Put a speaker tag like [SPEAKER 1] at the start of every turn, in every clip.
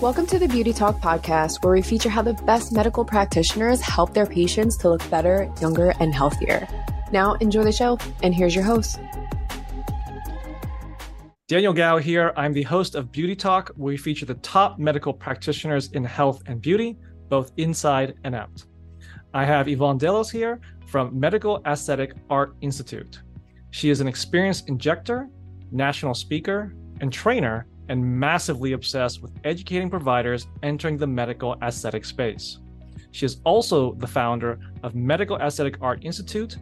[SPEAKER 1] Welcome to the Beauty Talk podcast, where we feature how the best medical practitioners help their patients to look better, younger, and healthier. Now, enjoy the show, and here's your host.
[SPEAKER 2] Daniel Gouw here. I'm the host of Beauty Talk, where we feature the top medical practitioners in health and beauty, both inside and out. I have Yvonne Dellos here from Medical Aesthetic Art Institute. She is an experienced injector, national speaker, and trainer and massively obsessed with educating providers entering the medical aesthetic space. She is also the founder of Medical Aesthetic Art Institute,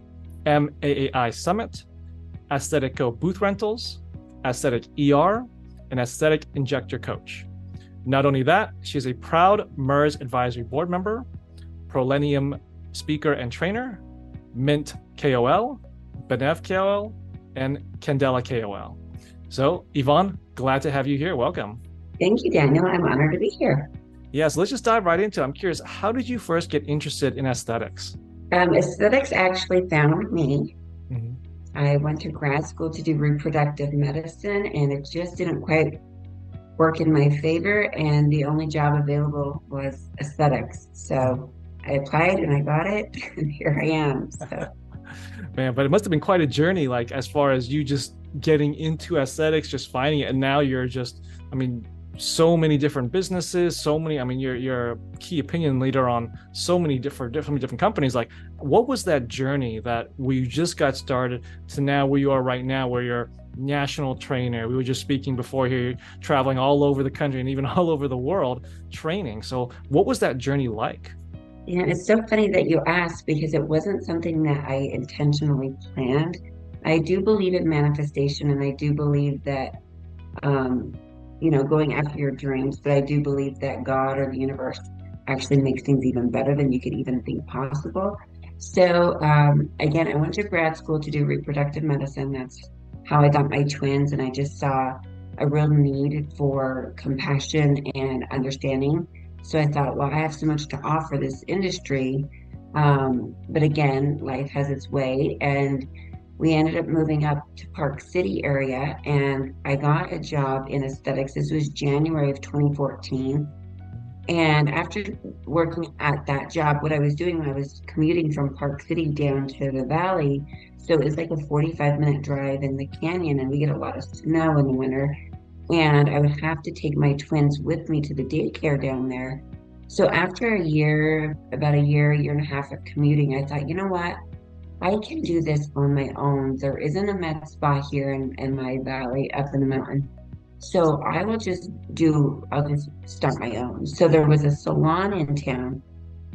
[SPEAKER 2] MAAI Summit, Aesthetico Booth Rentals, Aesthetic ER, and Aesthetic Injector Coach. Not only that, she is a proud Merz Advisory Board member, Prollenium speaker and trainer, Mint KOL, Benev KOL, and Candela KOL. So, Yvonne, glad to have you here. Welcome.
[SPEAKER 3] Thank you, Daniel. I'm honored to be here.
[SPEAKER 2] Yes, yeah, so let's just dive right into it. I'm curious, how did you first get interested in aesthetics?
[SPEAKER 3] Um, aesthetics actually found me. Mm-hmm. I went to grad school to do reproductive medicine, and it just didn't quite work in my favor. And the only job available was aesthetics. So I applied and I got it, and here I am. So.
[SPEAKER 2] Man, but it must have been quite a journey, like as far as you just getting into aesthetics, just finding it, and now you're just, I mean, so many different businesses, so many. I mean, you're you're a key opinion leader on so many different different different companies. Like, what was that journey that we just got started to now where you are right now, where you're national trainer? We were just speaking before here, traveling all over the country and even all over the world training. So, what was that journey like?
[SPEAKER 3] Yeah, it's so funny that you asked because it wasn't something that I intentionally planned. I do believe in manifestation and I do believe that, um, you know, going after your dreams, but I do believe that God or the universe actually makes things even better than you could even think possible. So, um, again, I went to grad school to do reproductive medicine. That's how I got my twins. And I just saw a real need for compassion and understanding. So I thought, well, I have so much to offer this industry. Um, but again, life has its way. And we ended up moving up to Park City area and I got a job in aesthetics. This was January of 2014. And after working at that job, what I was doing when I was commuting from Park City down to the valley, so it was like a 45 minute drive in the canyon, and we get a lot of snow in the winter. And I would have to take my twins with me to the daycare down there. So after a year, about a year, year and a half of commuting, I thought, you know what? I can do this on my own. There isn't a med spa here in, in my valley up in the mountain. So I will just do, I'll just start my own. So there was a salon in town.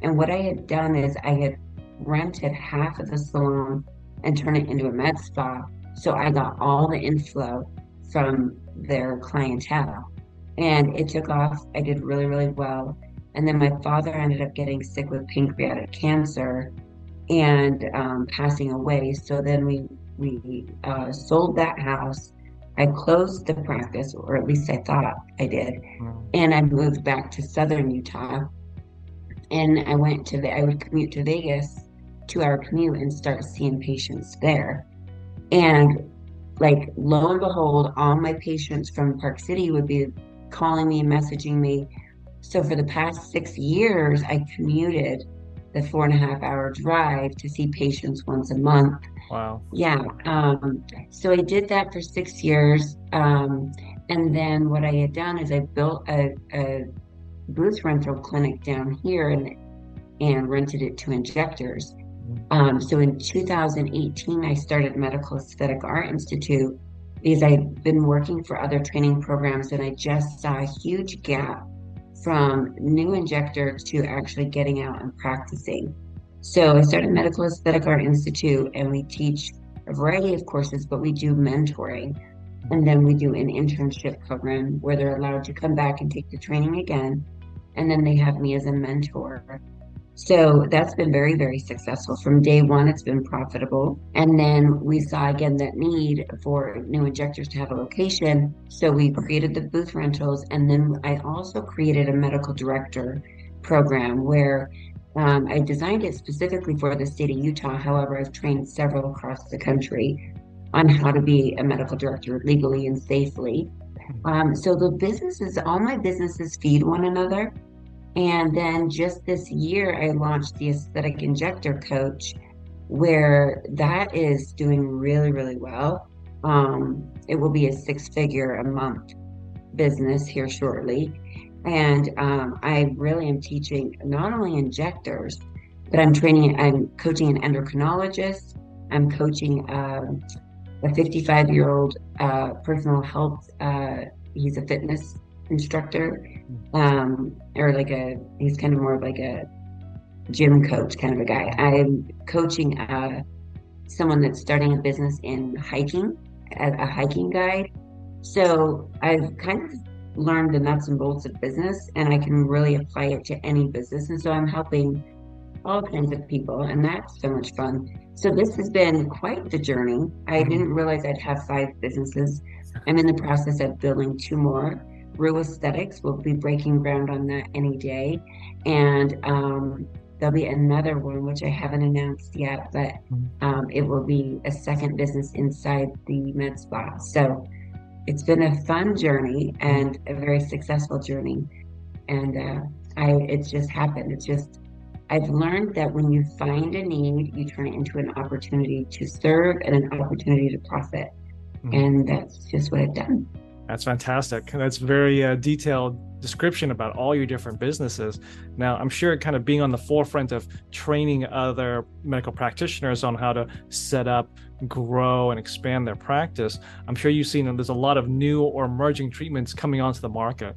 [SPEAKER 3] And what I had done is I had rented half of the salon and turned it into a med spa. So I got all the inflow from their clientele. And it took off. I did really, really well. And then my father ended up getting sick with pancreatic cancer and um, passing away. So then we we uh, sold that house. I closed the practice, or at least I thought I did, mm. and I moved back to Southern Utah. And I went to the I would commute to Vegas, two hour commute, and start seeing patients there. And like lo and behold, all my patients from Park City would be calling me and messaging me. So for the past six years, I commuted the four and a half hour drive to see patients once a month.
[SPEAKER 2] Wow.
[SPEAKER 3] Yeah. Um, so I did that for six years. Um, and then what I had done is I built a, a booth rental clinic down here and, and rented it to injectors. Mm-hmm. Um, so in 2018, I started Medical Aesthetic Art Institute because I'd been working for other training programs and I just saw a huge gap from new injector to actually getting out and practicing. So I started Medical Aesthetic Art Institute and we teach a variety of courses, but we do mentoring. And then we do an internship program where they're allowed to come back and take the training again. And then they have me as a mentor. So that's been very, very successful. From day one, it's been profitable. And then we saw again that need for new injectors to have a location. So we created the booth rentals. And then I also created a medical director program where um, I designed it specifically for the state of Utah. However, I've trained several across the country on how to be a medical director legally and safely. Um, so the businesses, all my businesses feed one another. And then just this year, I launched the Aesthetic Injector Coach, where that is doing really, really well. Um, it will be a six figure a month business here shortly. And um, I really am teaching not only injectors, but I'm training, I'm coaching an endocrinologist. I'm coaching um, a 55 year old uh, personal health, uh, he's a fitness instructor, um, or like a, he's kind of more of like a gym coach kind of a guy. I'm coaching uh, someone that's starting a business in hiking, a, a hiking guide. So I've kind of learned the nuts and bolts of business and I can really apply it to any business. And so I'm helping all kinds of people, and that's so much fun. So this has been quite the journey. I mm-hmm. didn't realize I'd have five businesses. I'm in the process of building two more. Rue Aesthetics will be breaking ground on that any day, and um, there'll be another one which I haven't announced yet, but mm-hmm. um, it will be a second business inside the med spa. So it's been a fun journey and a very successful journey, and uh, I it's just happened. It's just I've learned that when you find a need, you turn it into an opportunity to serve and an opportunity to profit. Mm-hmm. And that's just what I've done.
[SPEAKER 2] That's fantastic. That's very uh, detailed description about all your different businesses. Now, I'm sure kind of being on the forefront of training other medical practitioners on how to set up, grow, and expand their practice, I'm sure you've seen that there's a lot of new or emerging treatments coming onto the market.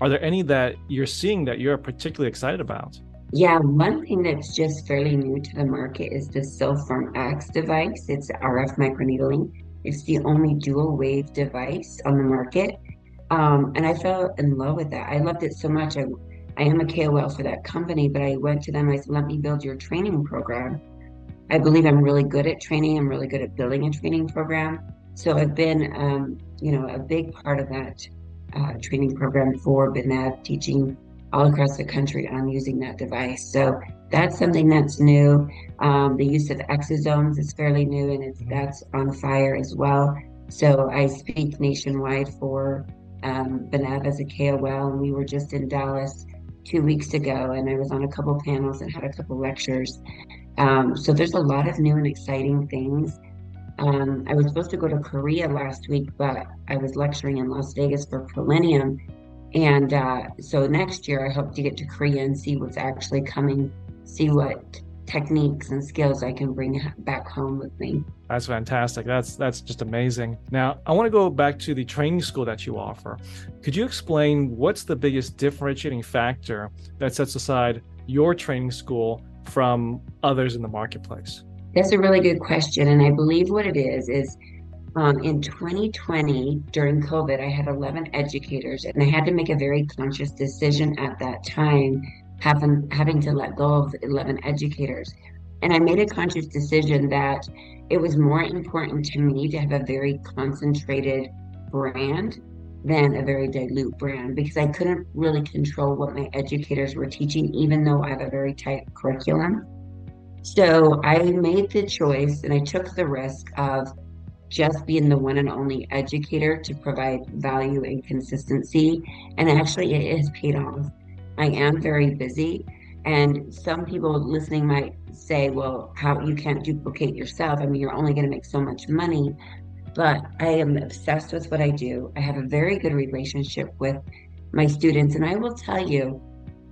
[SPEAKER 2] Are there any that you're seeing that you're particularly excited about?
[SPEAKER 3] Yeah, one thing that's just fairly new to the market is the Sylfirm X device. It's RF microneedling. It's the only dual wave device on the market. Um, and I fell in love with that. I loved it so much. I, I am a KOL for that company, but I went to them. I said, let me build your training program. I believe I'm really good at training. I'm really good at building a training program. So I've been, um, you know, a big part of that uh, training program for Benev, teaching all across the country on using that device. So that's something that's new. Um, the use of exosomes is fairly new, and it's that's on fire as well. So I speak nationwide for um, Benev as a KOL, and we were just in Dallas two weeks ago, and I was on a couple panels and had a couple lectures. Um, so there's a lot of new and exciting things. Um, I was supposed to go to Korea last week, but I was lecturing in Las Vegas for Prollenium, and uh, so next year, I hope to get to Korea and see what's actually coming, see what techniques and skills I can bring back home with me.
[SPEAKER 2] That's fantastic. That's that's just amazing. Now, I want to go back to the training school that you offer. Could you explain what's the biggest differentiating factor that sets aside your training school from others in the marketplace?
[SPEAKER 3] That's a really good question, and I believe what it is is um, in 2020, during COVID, I had 11 educators, and I had to make a very conscious decision at that time, having having to let go of 11 educators. And I made a conscious decision that it was more important to me to have a very concentrated brand than a very dilute brand because I couldn't really control what my educators were teaching, even though I have a very tight curriculum. So I made the choice and I took the risk of just being the one and only educator to provide value and consistency. And actually, it has paid off. I am very busy. And some people listening might say, well, how you can't duplicate yourself. I mean, you're only going to make so much money. But I am obsessed with what I do. I have a very good relationship with my students. And I will tell you,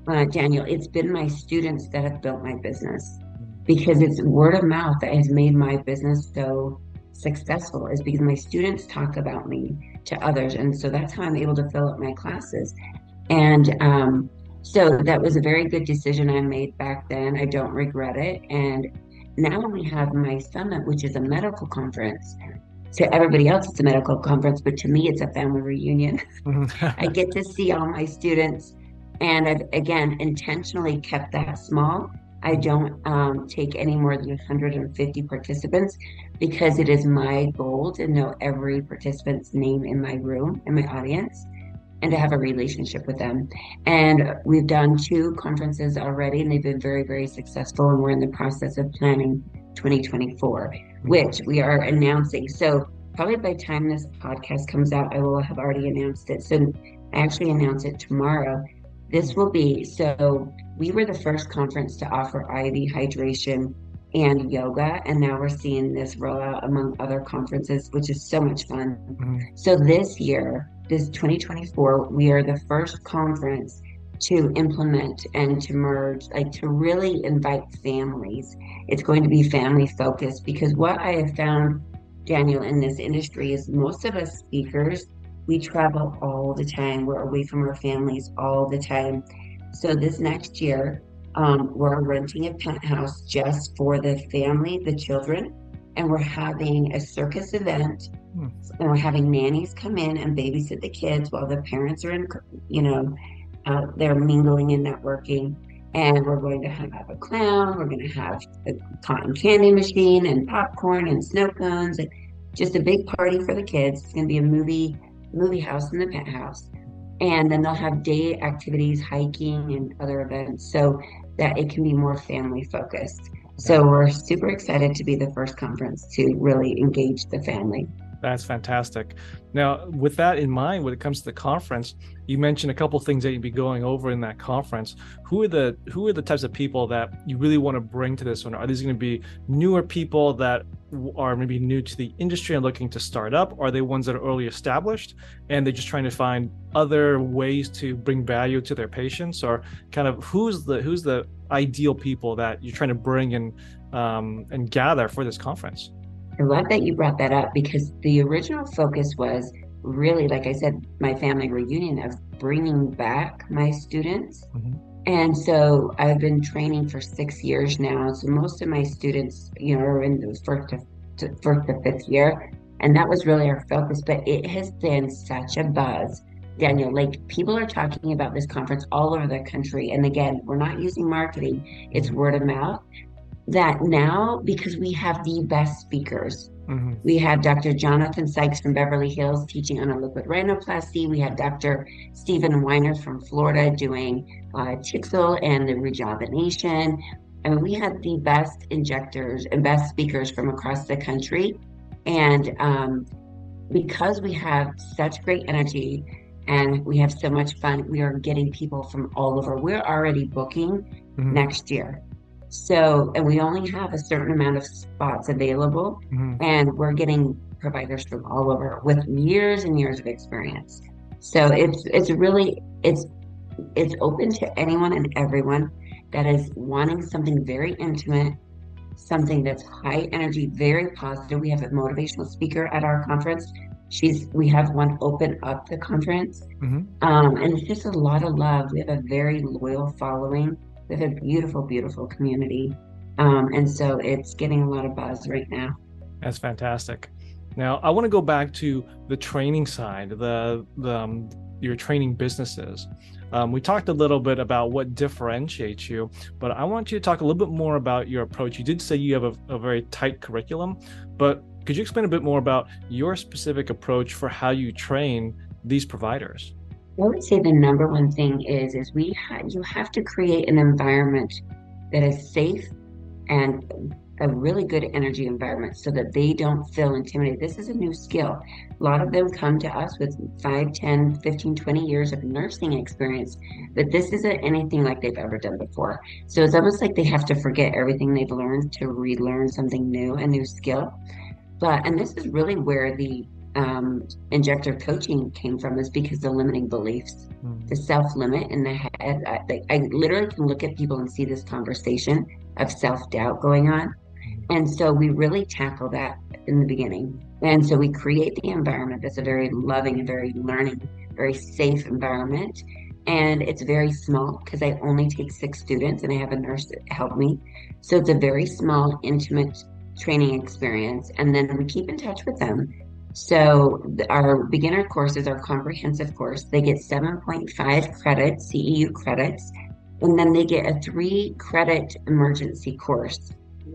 [SPEAKER 3] uh, Daniel, it's been my students that have built my business because it's word of mouth that has made my business so successful is because my students talk about me to others. And so that's how I'm able to fill up my classes. And um, so that was a very good decision I made back then. I don't regret it. And now we have my summit, which is a medical conference. To everybody else, it's a medical conference, but to me, it's a family reunion. I get to see all my students. And I've, again, intentionally kept that small I don't um, take any more than 150 participants because it is my goal to know every participant's name in my room, and my audience, and to have a relationship with them. And we've done two conferences already, and they've been very, very successful. And we're in the process of planning 2024, mm-hmm. which we are announcing. So probably by the time this podcast comes out, I will have already announced it. So I actually announce it tomorrow. This will be so we were the first conference to offer IV hydration and yoga, and now we're seeing this roll out among other conferences, which is so much fun. Mm-hmm. So this year, this 2024, we are the first conference to implement and to merge, like to really invite families. It's going to be family focused because what I have found, Daniel, in this industry is most of us speakers, we travel all the time. We're away from our families all the time. So this next year, um, we're renting a penthouse just for the family, the children, and we're having a circus event. Hmm. And we're having nannies come in and babysit the kids while the parents are in, you know, out there mingling and networking. And we're going to have a clown. We're going to have a cotton candy machine and popcorn and snow cones and just a big party for the kids. It's going to be a movie movie house in the penthouse. And then they'll have day activities, hiking and other events so that it can be more family focused. So we're super excited to be the first conference to really engage the family.
[SPEAKER 2] That's fantastic. Now, with that in mind, when it comes to the conference, you mentioned a couple things that you'd be going over in that conference. Who are the who are the types of people that you really want to bring to this one? Are these going to be newer people that are maybe new to the industry and looking to start up? Are they ones that are early established and they're just trying to find other ways to bring value to their patients? Or kind of who's the who's the ideal people that you're trying to bring and um, and gather for this conference?
[SPEAKER 3] I love that you brought that up because the original focus was really, like I said, my family reunion of bringing back my students. Mm-hmm. And so I've been training for six years now. So most of my students, you know, are in the first to, to first to fifth year. And that was really our focus. But it has been such a buzz, Daniel. Like people are talking about this conference all over the country. And again, we're not using marketing, it's word of mouth that now because we have the best speakers. Mm-hmm. We have Dr. Jonathan Sykes from Beverly Hills teaching on a liquid rhinoplasty. We have Dr. Steven Weiner from Florida doing uh, Tixel and the rejuvenation. I mean, we have the best injectors and best speakers from across the country. And um, because we have such great energy and we have so much fun, we are getting people from all over. We're already booking mm-hmm. next year. So, and we only have a certain amount of spots available, mm-hmm. and we're getting providers from all over with years and years of experience. So it's it's really it's it's open to anyone and everyone that is wanting something very intimate, something that's high energy, very positive. We have a motivational speaker at our conference. She's we have one open up the conference, mm-hmm. um, and it's just a lot of love. We have a very loyal following have a beautiful, beautiful community. Um, and so it's getting a lot of buzz right now.
[SPEAKER 2] That's fantastic. Now, I want to go back to the training side, the, the um, your training businesses. Um, we talked a little bit about what differentiates you, but I want you to talk a little bit more about your approach. You did say you have a, a very tight curriculum, but could you explain a bit more about your specific approach for how you train these providers?
[SPEAKER 3] I would say the number one thing is is we ha- you have to create an environment that is safe and a really good energy environment so that they don't feel intimidated. This is a new skill. A lot of them come to us with 5, 10, 15, 20 years of nursing experience, but this isn't anything like they've ever done before. So it's almost like they have to forget everything they've learned to relearn something new, a new skill. But, and this is really where the um, injector coaching came from is because the limiting beliefs, mm. the self limit in the head. I, I, literally can look at people and see this conversation of self doubt going on. Mm. And so we really tackle that in the beginning. And so we create the environment that's a very loving and very learning, very safe environment. And it's very small because I only take six students and I have a nurse that help me. So it's a very small, intimate training experience. And then we keep in touch with them so our beginner courses are comprehensive course. They get 7.5 credits, CEU credits, and then they get a three credit emergency course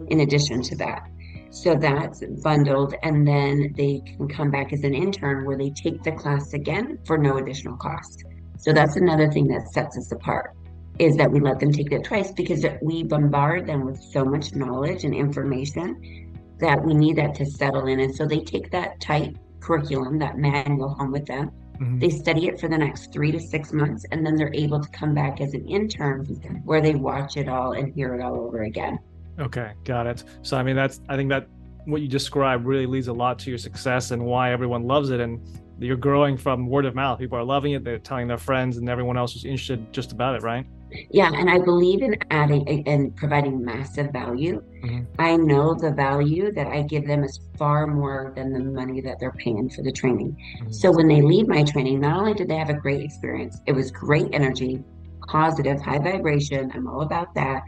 [SPEAKER 3] in addition to that. So that's bundled, and then they can come back as an intern where they take the class again for no additional cost. So that's another thing that sets us apart is that we let them take it twice because we bombard them with so much knowledge and information that we need that to settle in. And so they take that tight curriculum, that manual home with them. Mm-hmm. They study it for the next three to six months, and then they're able to come back as an intern where they watch it all and hear it all over again.
[SPEAKER 2] Okay, got it. So, I mean, that's, I think that what you described really leads a lot to your success and why everyone loves it. And you're growing from word of mouth. People are loving it. They're telling their friends, and everyone else is interested just about it, right?
[SPEAKER 3] Yeah, and I believe in adding and providing massive value. Mm-hmm. I know the value that I give them is far more than the money that they're paying for the training. Mm-hmm. So when they leave my training, not only did they have a great experience, it was great energy, positive, high vibration. I'm all about that.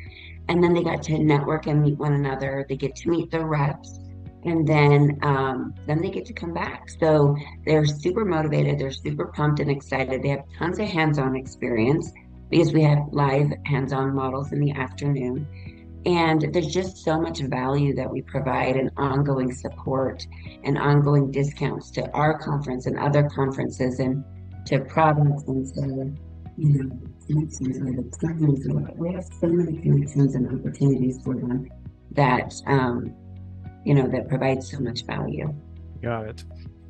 [SPEAKER 3] And then they got to network and meet one another. They get to meet the reps and then um, then they get to come back. So they're super motivated. They're super pumped and excited. They have tons of hands-on experience because we have live hands-on models in the afternoon. And there's just so much value that we provide and ongoing support and ongoing discounts to our conference and other conferences and to products and so you know connections the We have so many connections and opportunities for them that um, you know, that provides so much value.
[SPEAKER 2] Got it.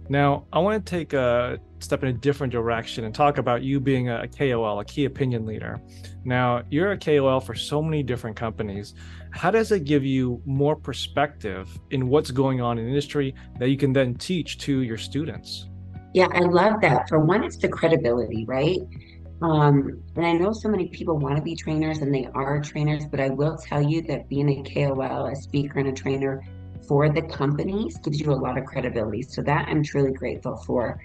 [SPEAKER 2] Now, I want to take a step in a different direction and talk about you being a KOL, a key opinion leader. Now, you're a KOL for so many different companies. How does it give you more perspective in what's going on in industry that you can then teach to your students?
[SPEAKER 3] Yeah, I love that. For one, it's the credibility, right? Um, and I know so many people want to be trainers and they are trainers, but I will tell you that being a KOL, a speaker, and a trainer for the companies gives you a lot of credibility. So that I'm truly grateful for.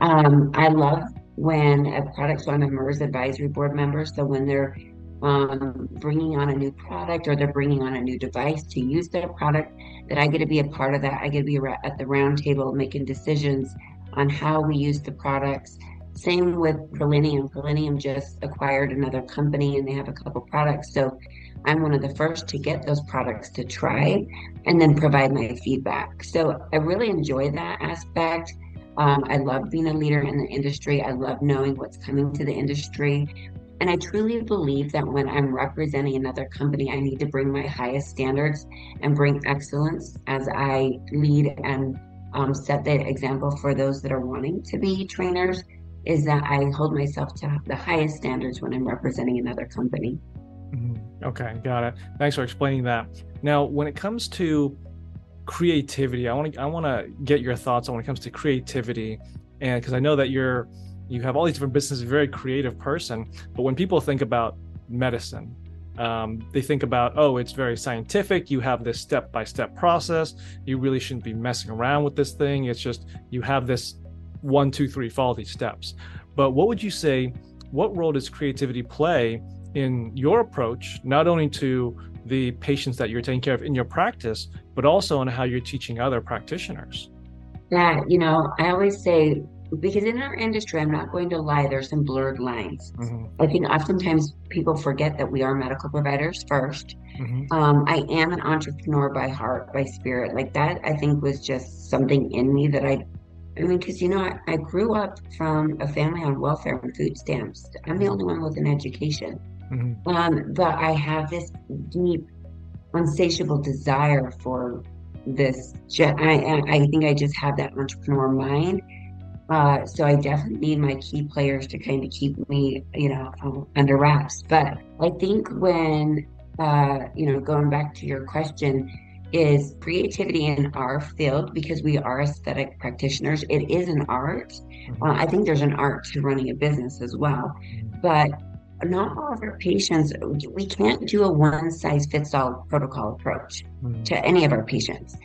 [SPEAKER 3] Um, I love when a product, so I'm a Merz advisory board member. So when they're um, bringing on a new product or they're bringing on a new device to use their product, that I get to be a part of that. I get to be at the round table making decisions on how we use the products. Same with Prollenium. Prollenium just acquired another company and they have a couple products. So I'm one of the first to get those products to try and then provide my feedback. So I really enjoy that aspect. Um, I love being a leader in the industry. I love knowing what's coming to the industry. And I truly believe that when I'm representing another company, I need to bring my highest standards and bring excellence as I lead and um, set the example for those that are wanting to be trainers. Is that I hold myself to the highest standards when I'm representing another company.
[SPEAKER 2] Mm-hmm. Okay, got it. Thanks for explaining that. Now, when it comes to creativity, I want to I want to get your thoughts on when it comes to creativity, and because I know that you're you have all these different businesses, very creative person. But when people think about medicine, um, they think about oh, it's very scientific. You have this step by step process. You really shouldn't be messing around with this thing. It's just you have this one, two, three, follow these steps. But what would you say? What role does creativity play in your approach, not only to the patients that you're taking care of in your practice, but also on how you're teaching other practitioners?
[SPEAKER 3] That, you know, I always say, because in our industry, I'm not going to lie, there's some blurred lines. Mm-hmm. I think oftentimes people forget that we are medical providers 1st mm-hmm. um, I am an entrepreneur by heart, by spirit. Like that, I think was just something in me that I I mean, because you know, I, I, grew up from a family on welfare and food stamps. I'm the only one with an education. Mm-hmm. Um, but I have this deep, unsatiable desire for this. I, I think I just have that entrepreneur mind. Uh, so I definitely need my key players to kind of keep me, you know, um, under wraps. But I think when, uh, you know, going back to your question, is creativity in our field because we are aesthetic practitioners. It is an art. Uh, I think there's an art to running a business as well. Mm-hmm. But not all of our patients, we can't do a one size fits all protocol approach mm-hmm. to any of our patients.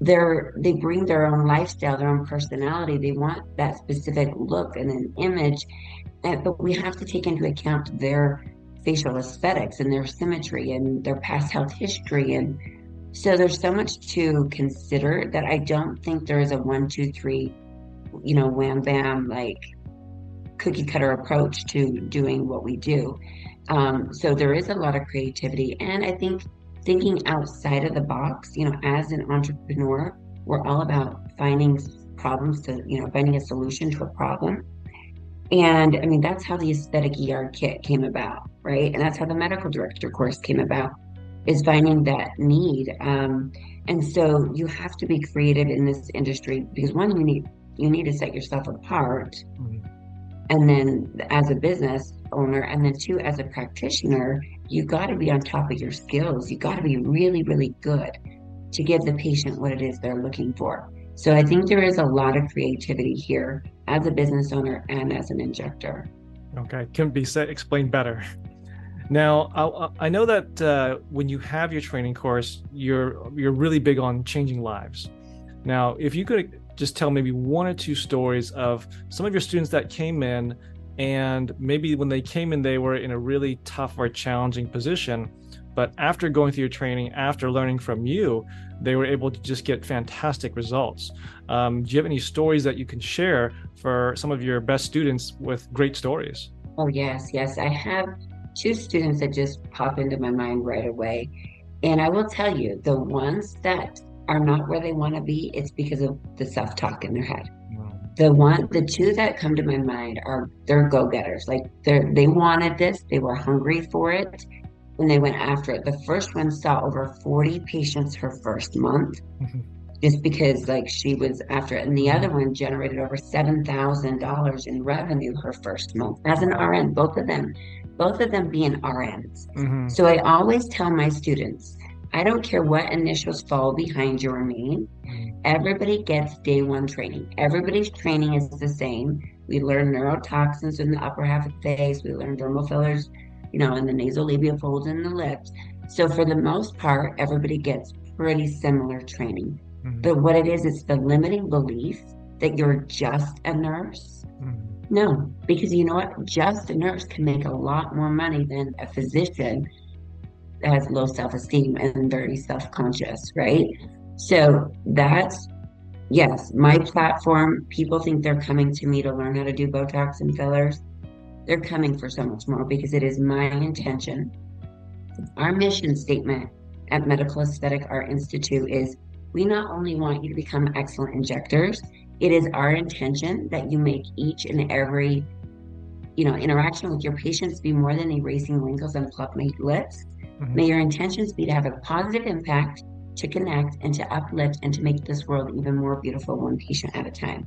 [SPEAKER 3] They're, they bring their own lifestyle, their own personality. They want that specific look and an image. And, but we have to take into account their facial aesthetics and their symmetry and their past health history. And so there's so much to consider that I don't think there is a one, two, three, you know, wham bam, like cookie cutter approach to doing what we do. Um, so there is a lot of creativity. And I think thinking outside of the box, you know, as an entrepreneur, we're all about finding problems to, you know, finding a solution to a problem. And I mean, that's how the aesthetic ER kit came about, right? And that's how the medical director course came about. is finding that need. Um, and so you have to be creative in this industry because one, you need you need to set yourself apart. Mm-hmm. And then as a business owner, and then two, as a practitioner, you got to be on top of your skills. You got to be really, really good to give the patient what it is they're looking for. So I think there is a lot of creativity here as a business owner and as an injector.
[SPEAKER 2] Okay, can be said, explained better. Now, I, I know that uh, when you have your training course, you're you're really big on changing lives. Now, if you could just tell maybe one or two stories of some of your students that came in, and maybe when they came in, they were in a really tough or challenging position, but after going through your training, after learning from you, they were able to just get fantastic results. Um, do you have any stories that you can share for some of your best students with great stories?
[SPEAKER 3] Oh, yes, yes. I have two students that just pop into my mind right away. And I will tell you, the ones that are not where they want to be, it's because of the self talk in their head. The one, the two that come to my mind are they're go getters. Like they they wanted this, they were hungry for it, and they went after it. The first one saw over 40 patients her first month. Mm-hmm. Just because like she was after it. And the other one generated over seven thousand dollars in revenue her first month as an RN, both of them, both of them being RNs. Mm-hmm. So I always tell my students, I don't care what initials fall behind your name. Mm-hmm. Everybody gets day one training. Everybody's training is the same. We learn neurotoxins in the upper half of the face. We learn dermal fillers you know, in the nasal nasolabial folds and the lips. So for the most part, everybody gets pretty similar training. Mm-hmm. But what it is, it's the limiting belief that you're just a nurse. Mm-hmm. No, because you know what? Just a nurse can make a lot more money than a physician has low self esteem and very self conscious, right? So that's, yes, my platform, people think they're coming to me to learn how to do Botox and fillers they're coming for so much more because it is my intention. Our mission statement at Medical Aesthetic Art Institute is we not only want you to become excellent injectors, it is our intention that you make each and every you know interaction with your patients be more than erasing wrinkles and plumping lips. Mm-hmm. May your intentions be to have a positive impact, to connect, and to uplift, and to make this world even more beautiful one patient at a time.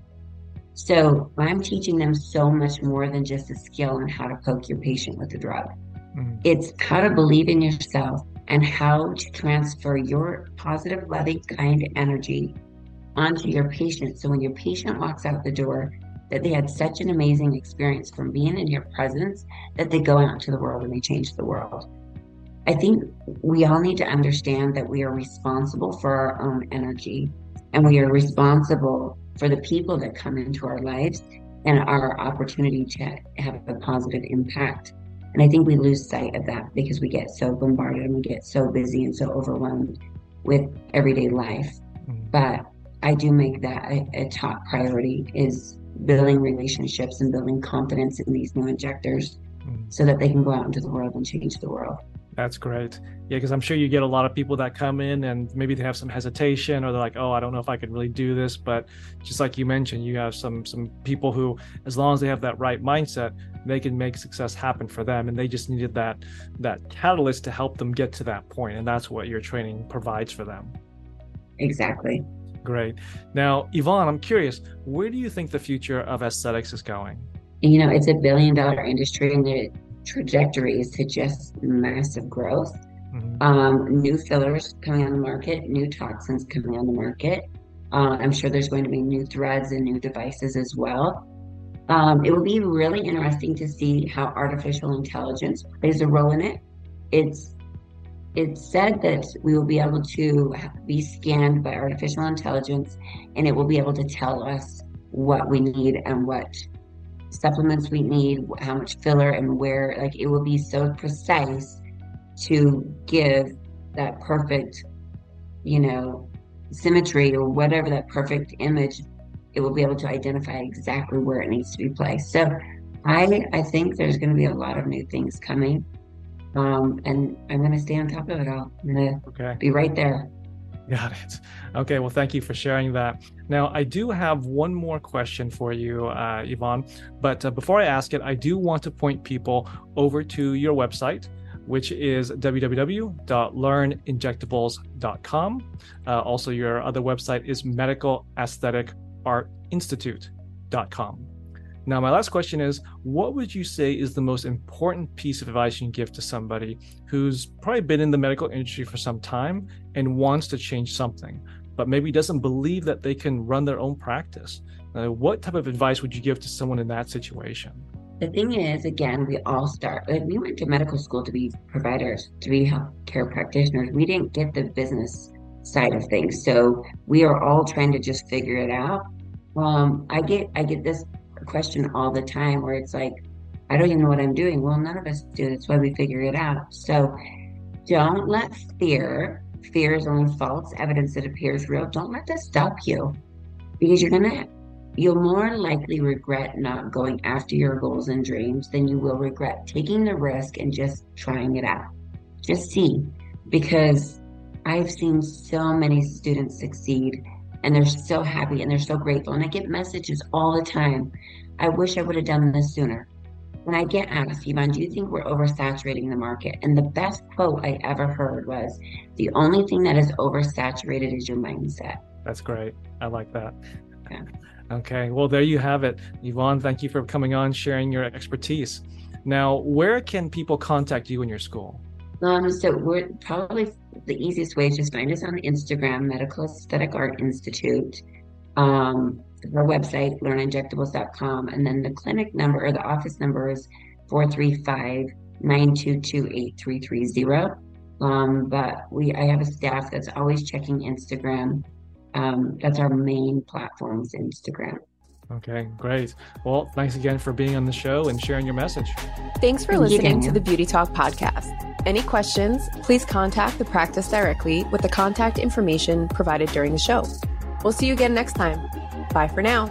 [SPEAKER 3] So I'm teaching them so much more than just a skill on how to poke your patient with a drug. Mm-hmm. It's how to believe in yourself and how to transfer your positive, loving, kind energy onto your patient. So when your patient walks out the door, that they had such an amazing experience from being in your presence that they go out to the world and they change the world. I think we all need to understand that we are responsible for our own energy and we are responsible for the people that come into our lives and our opportunity to have a positive impact. And I think we lose sight of that because we get so bombarded and we get so busy and so overwhelmed with everyday life. Mm-hmm. But I do make that a, a, top priority is building relationships and building confidence in these new injectors mm-hmm. so that they can go out into the world and change the world.
[SPEAKER 2] That's great. Yeah, because I'm sure you get a lot of people that come in and maybe they have some hesitation or they're like, "Oh, I don't know if I can really do this." But just like you mentioned, you have some some people who, as long as they have that right mindset, they can make success happen for them, and they just needed that that catalyst to help them get to that point, and that's what your training provides for them.
[SPEAKER 3] Exactly.
[SPEAKER 2] Great. Now, Yvonne, I'm curious, where do you think the future of aesthetics is going?
[SPEAKER 3] You know, it's a billion dollar industry, and the trajectory just massive growth. Mm-hmm. Um, new fillers coming on the market, new toxins coming on the market. Uh, I'm sure there's going to be new threads and new devices as well. Um, it will be really interesting to see how artificial intelligence plays a role in it. It's it's said that we will be able to be scanned by artificial intelligence and it will be able to tell us what we need and what supplements we need, how much filler and where. Like it will be so precise to give that perfect, you know, symmetry or whatever that perfect image. It will be able to identify exactly where it needs to be placed. So I I think there's going to be a lot of new things coming. Um, and I'm going to stay on top of it all. I'm going to okay. be right there.
[SPEAKER 2] Got it. Okay, well, thank you for sharing that. Now, I do have one more question for you, uh, Yvonne. But uh, before I ask it, I do want to point people over to your website, which is www.learninjectables.com. Uh, also, your other website is Medical Aesthetic Art Institute.com. Now, my last question is what would you say is the most important piece of advice you can give to somebody who's probably been in the medical industry for some time and wants to change something, but maybe doesn't believe that they can run their own practice? Uh, what type of advice would you give to someone in that situation?
[SPEAKER 3] The thing is, again, we all start, like we went to medical school to be providers, to be healthcare practitioners. We didn't get the business side of things. So we are all trying to just figure it out. Um, I get I get this question all the time where it's like, I don't even know what I'm doing. Well, none of us do. That's why we figure it out. So don't let fear, fear is only false evidence that appears real. Don't let that stop you because you're going to, you'll more likely regret not going after your goals and dreams than you will regret taking the risk and just trying it out. Just see, because I've seen so many students succeed and they're so happy and they're so grateful. And I get messages all the time. I wish I would have done this sooner. When I get asked, Yvonne, do you think we're oversaturating the market? And the best quote I ever heard was, the only thing that is oversaturated is your mindset.
[SPEAKER 2] That's great. I like that. Yeah. Okay. Well, there you have it. Yvonne, thank you for coming on, sharing your expertise. Now, where can people contact you in your school?
[SPEAKER 3] Um, so we're probably the easiest way is just find us on Instagram, Medical Aesthetic Art Institute. Um, our website, learninjectables.com. And then the clinic number or the office number is 435 922 8330. Um, but we, I have a staff that's always checking Instagram. Um, that's our main platform is Instagram.
[SPEAKER 2] Okay, great. Well, thanks again for being on the show and sharing your message.
[SPEAKER 1] Thanks for Thank listening to the Beauty Talk podcast. Any questions, please contact the practice directly with the contact information provided during the show. We'll see you again next time. Bye for now.